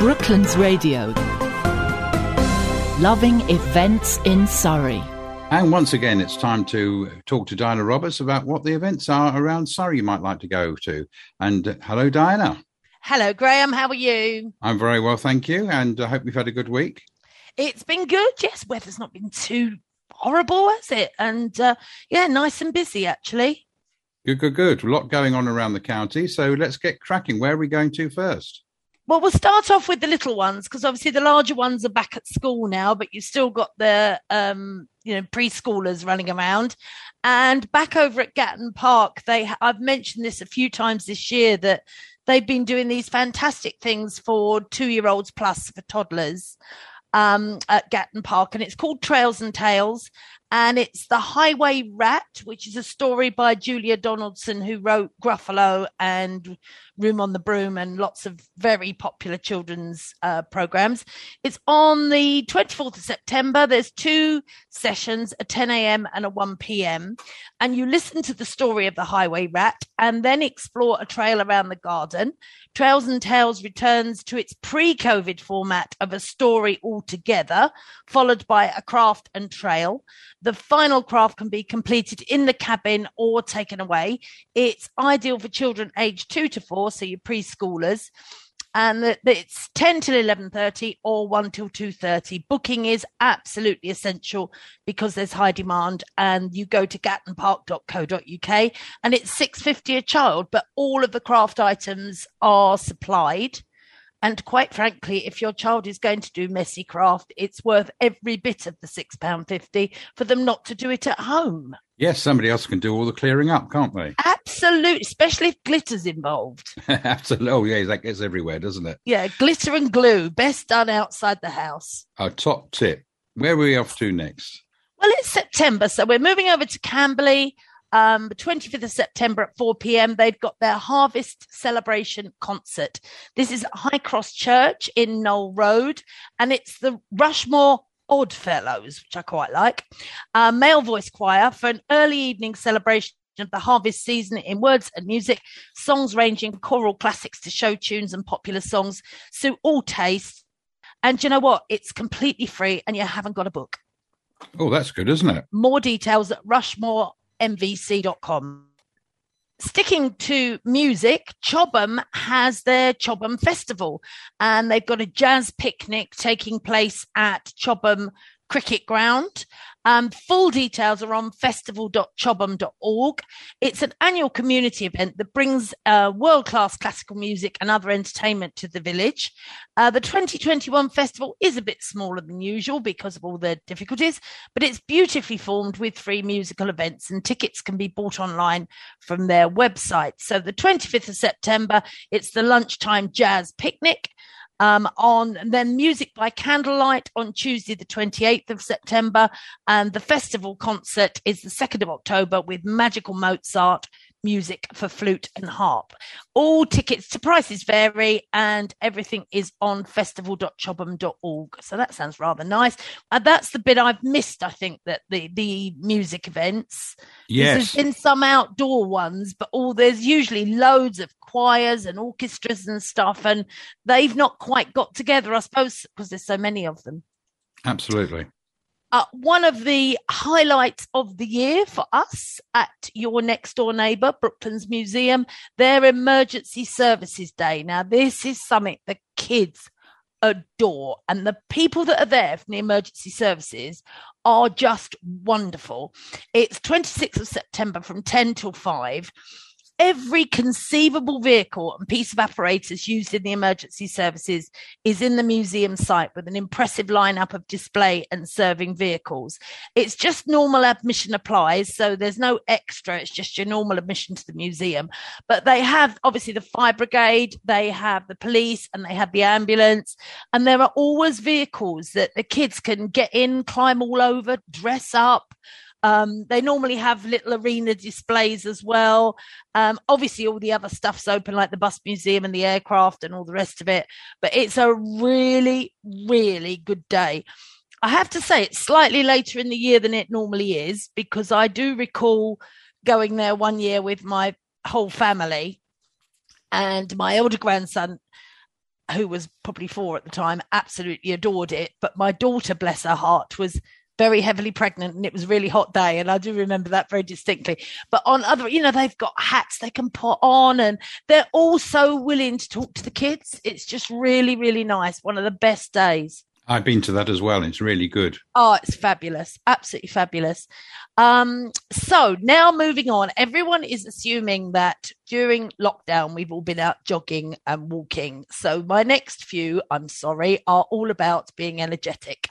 Brooklands Radio. Loving events in Surrey. And once again, it's time to talk to Diana Roberts about what the events are around Surrey you might like to go to. And uh, hello, Diana. Hello, Graham. How are you? I'm very well, thank you. And I hope you've had a good week. It's been good. Yes, weather's not been too horrible, has it? And uh, yeah, nice and busy, actually. Good, good, good. A lot going on around the county. So let's get cracking. Where are we going to first? Well, we'll start off with the little ones because obviously the larger ones are back at school now, but you've still got the um, you know preschoolers running around. And back over at Gatton Park, they I've mentioned this a few times this year that they've been doing these fantastic things for two year olds plus for toddlers um, at Gatton Park, and it's called Trails and Tales and it's The Highway Rat, which is a story by Julia Donaldson, who wrote Gruffalo and Room on the Broom and lots of very popular children's uh, programs. It's on the 24th of September. There's two sessions, a 10 a.m. and a 1 p.m. And you listen to the story of the Highway Rat and then explore a trail around the garden. Trails and Tales returns to its pre COVID format of a story altogether, followed by a craft and trail. The final craft can be completed in the cabin or taken away. It's ideal for children aged two to four, so your preschoolers. And it's 10 till 11.30 or 1 till 2.30 booking is absolutely essential because there's high demand and you go to gattonpark.co.uk and it's 6.50 a child but all of the craft items are supplied. And quite frankly, if your child is going to do messy craft, it's worth every bit of the £6.50 for them not to do it at home. Yes, somebody else can do all the clearing up, can't they? Absolutely, especially if glitter's involved. Absolutely. Oh, yeah, that gets everywhere, doesn't it? Yeah, glitter and glue, best done outside the house. Our top tip. Where are we off to next? Well, it's September, so we're moving over to Camberley um, 25th of September at 4 p.m. They've got their harvest celebration concert. This is at High Cross Church in Knoll Road, and it's the Rushmoor Odd Fellows, which I quite like, uh, male voice choir for an early evening celebration of the harvest season in words and music, songs ranging choral classics to show tunes and popular songs suit all tastes. And you know what? It's completely free and you haven't got a book. Oh, that's good, isn't it? More details at Rushmoor mvc.com. Sticking to music, Chobham has their Chobham Festival and they've got a jazz picnic taking place at Chobham Cricket Ground. Um, full details are on festival.chobham.org. It's an annual community event that brings uh, world class classical music and other entertainment to the village. Uh, the 2021 festival is a bit smaller than usual because of all the difficulties, but it's beautifully formed with free musical events and tickets can be bought online from their website. So the 25th of September, it's the lunchtime jazz picnic um, on then music by candlelight on Tuesday, the 28th of September. And the festival concert is the 2nd of October with Magical Mozart music for flute and harp. All tickets to prices vary and everything is on festival.chobham.org. So that sounds rather nice. Uh, that's the bit I've missed, I think, that the, the music events. Yes. There's been some outdoor ones, but all there's usually loads of choirs and orchestras and stuff, and they've not quite got together, I suppose, because there's so many of them. Absolutely. Uh, one of the highlights of the year for us at your next door neighbour, Brooklands Museum, their Emergency Services Day. Now, this is something the kids adore, and the people that are there from the emergency services are just wonderful. It's 26th of September from 10 till 5 every conceivable vehicle and piece of apparatus used in the emergency services is in the museum site with an impressive lineup of display and serving vehicles. It's just normal admission applies, so there's no extra, it's just your normal admission to the museum. But they have obviously the fire brigade, they have the police, and they have the ambulance, and there are always vehicles that the kids can get in, climb all over, dress up. Um, they normally have little arena displays as well. Um, obviously, all the other stuff's open, like the bus museum and the aircraft and all the rest of it. But it's a really, really good day. I have to say, it's slightly later in the year than it normally is because I do recall going there one year with my whole family and my older grandson who was probably four at the time, absolutely adored it. But my daughter, bless her heart, was very heavily pregnant and it was a really hot day and i do remember that very distinctly but on other you know they've got hats they can put on and they're all so willing to talk to the kids it's just really really nice one of the best days I've been to that as well. It's really good. Oh, it's fabulous. Absolutely fabulous. Um, so now moving on, everyone is assuming that during lockdown we've all been out jogging and walking. So my next few, I'm sorry, are all about being energetic.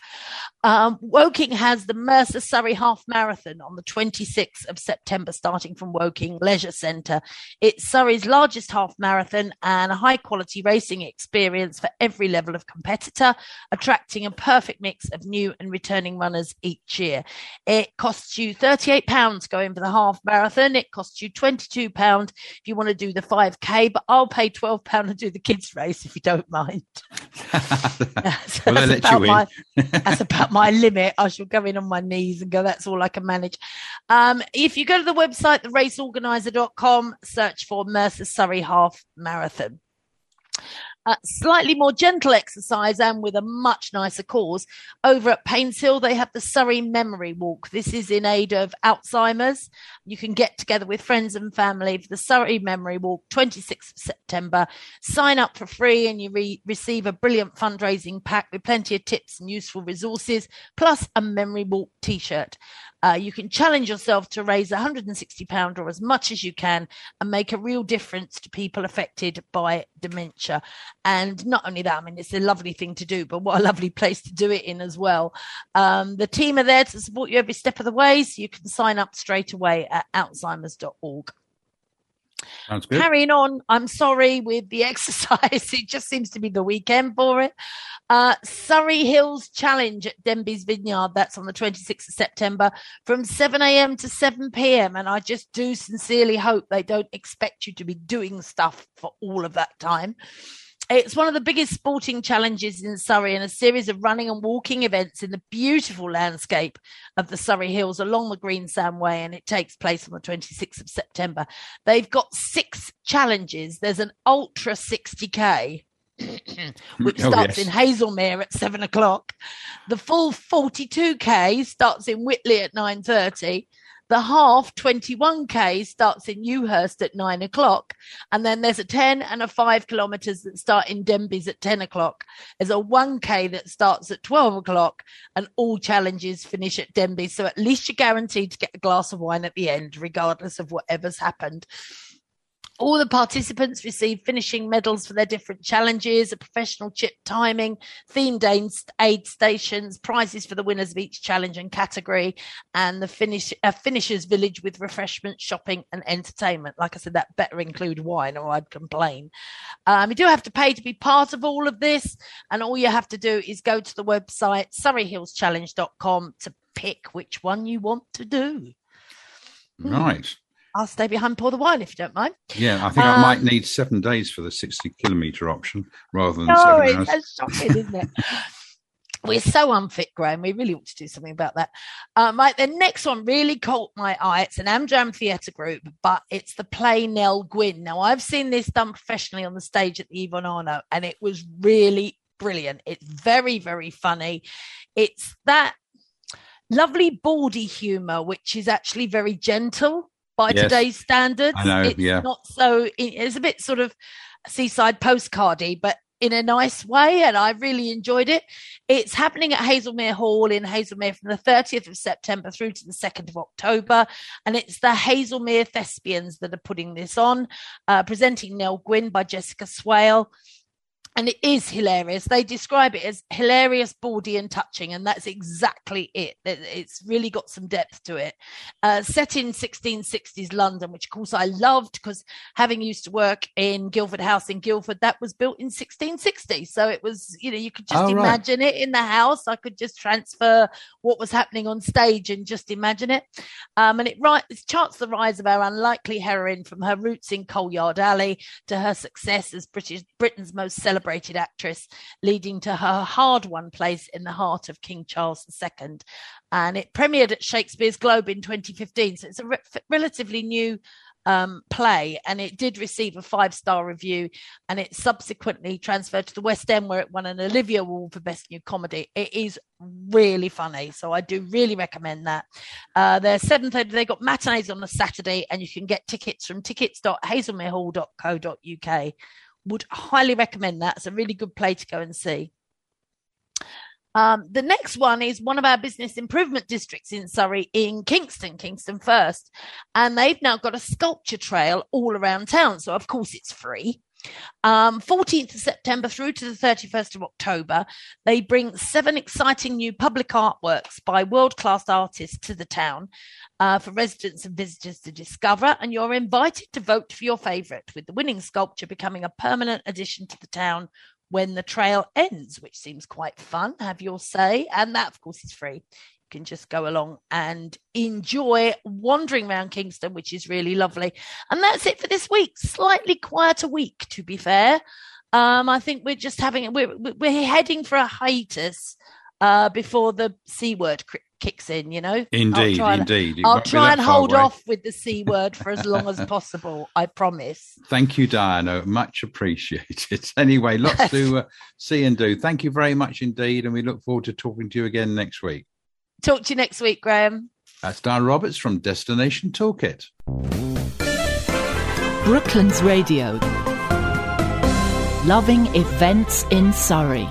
Um, Woking has the Mercer Surrey Half Marathon on the 26th of September, starting from Woking Leisure Centre. It's Surrey's largest half marathon and a high quality racing experience for every level of competitor, attracting a perfect mix of new and returning runners each year. It costs you £38 going for the half marathon. It costs you £22 if you want to do the 5K, but I'll pay £12 and do the kids' race if you don't mind. well, that's, about my, that's about my limit. I shall go in on my knees and go, that's all I can manage. Um, if you go to the website, theraceorganizer.com, search for Mercer Surrey Half Marathon slightly more gentle exercise and with a much nicer cause. Over at Painshill, they have the Surrey Memory Walk. This is in aid of Alzheimer's. You can get together with friends and family for the Surrey Memory Walk, 26th of September. Sign up for free and you re- receive a brilliant fundraising pack with plenty of tips and useful resources, plus a Memory Walk t-shirt. Uh, you can challenge yourself to raise £160 or as much as you can and make a real difference to people affected by dementia. And not only that, I mean, it's a lovely thing to do, but what a lovely place to do it in as well. Um, the team are there to support you every step of the way, so you can sign up straight away at alzheimers.org. Sounds good. Carrying on, I'm sorry with the exercise. It just seems to be the weekend for it. Uh, Surrey Hills Challenge at Denbies Vineyard. That's on the 26th of September from 7 a.m. to 7 p.m. And I just do sincerely hope they don't expect you to be doing stuff for all of that time. It's one of the biggest sporting challenges in Surrey and a series of running and walking events in the beautiful landscape of the Surrey Hills along the Greensand Way. And it takes place on the 26th of September. They've got six challenges. There's an ultra 60K. Mm-hmm. which oh, starts yes. in Haslemere at seven o'clock. The full 42k starts in Witley at 9:30. The half 21k starts in Ewhurst at nine o'clock. And then there's a 10 and a five kilometers that start in Denbies at 10 o'clock. There's a 1k that starts at 12 o'clock and all challenges finish at Denby. So at least you're guaranteed to get a glass of wine at the end, regardless of whatever's happened. All the participants receive finishing medals for their different challenges, a professional chip timing, themed aid stations, prizes for the winners of each challenge and category, and the finish a finishers village with refreshment, shopping, and entertainment. Like I said, that better include wine, or I'd complain. Um, you do have to pay to be part of all of this, and all you have to do is go to the website surreyhillschallenge.com to pick which one you want to do. Right. I'll stay behind, pour the wine if you don't mind. Yeah, I think um, I might need seven days for the 60 kilometre option rather than no, seven hours. It's shocking, isn't it? We're so unfit, Graham. We really ought to do something about that. Um, right, the next one really caught my eye. It's an Amdram theatre group, but it's the play Nell Gwynn. Now, I've seen this done professionally on the stage at the Yvonne Arnaud, and it was really brilliant. It's very, very funny. It's that lovely bawdy humour, which is actually very gentle by yes. today's standards. I know, it's yeah. not so it's a bit sort of seaside postcardy, but in a nice way, and I really enjoyed it. It's happening at Haslemere Hall in Haslemere from the 30th of September through to the 2nd of October, and it's the Haslemere Thespians that are putting this on, uh, presenting Nell Gwynn by Jessica Swale and it is hilarious. They describe it as hilarious, bawdy, and touching, and that's exactly it. It's really got some depth to it. Uh, set in 1660s London, which of course I loved because having used to work in Guildford House in Guildford, that was built in 1660. So it was, you know, you could just oh, imagine right. it in the house. I could just transfer what was happening on stage and just imagine it. Um, and it, right, it charts the rise of our unlikely heroine from her roots in Coal Yard Alley to her success as British Britain's most celebrated celebrated actress, leading to her hard won place in the heart of King Charles II. And it premiered at Shakespeare's Globe in 2015. So it's a re- relatively new um, play, and it did receive a five star review, and it subsequently transferred to the West End where it won an Olivier Award for Best New Comedy. It is really funny, so I do really recommend that. Uh, they're seven thirty. They got matinees on a Saturday, and you can get tickets from tickets.haslemerehall.co.uk. Would highly recommend that. It's a really good play to go and see. Um, the next one is one of our business improvement districts in Surrey, in Kingston, Kingston First. And they've now got a sculpture trail all around town. So, of course, it's free. Um, 14th of September through to the 31st of October, they bring seven exciting new public artworks by world class artists to the town uh, for residents and visitors to discover. And you're invited to vote for your favourite, with the winning sculpture becoming a permanent addition to the town when the trail ends, which seems quite fun. Have your say. And that, of course, is free. Can just go along and enjoy wandering around Kingston, which is really lovely. And that's it for this week. Slightly quieter week, to be fair. Um, I think we're just having we're we're heading for a hiatus uh, before the c word kicks in, you know? Indeed, I'll indeed. I'll try and hold away. off with the C word for as long as possible. I promise. Thank you, Diana. Much appreciated. Anyway, lots to uh, see and do. Thank you very much indeed. And we look forward to talking to you again next week. Talk to you next week, Graham. That's Dan Roberts from Destination Toolkit. Brooklands Radio. Loving events in Surrey.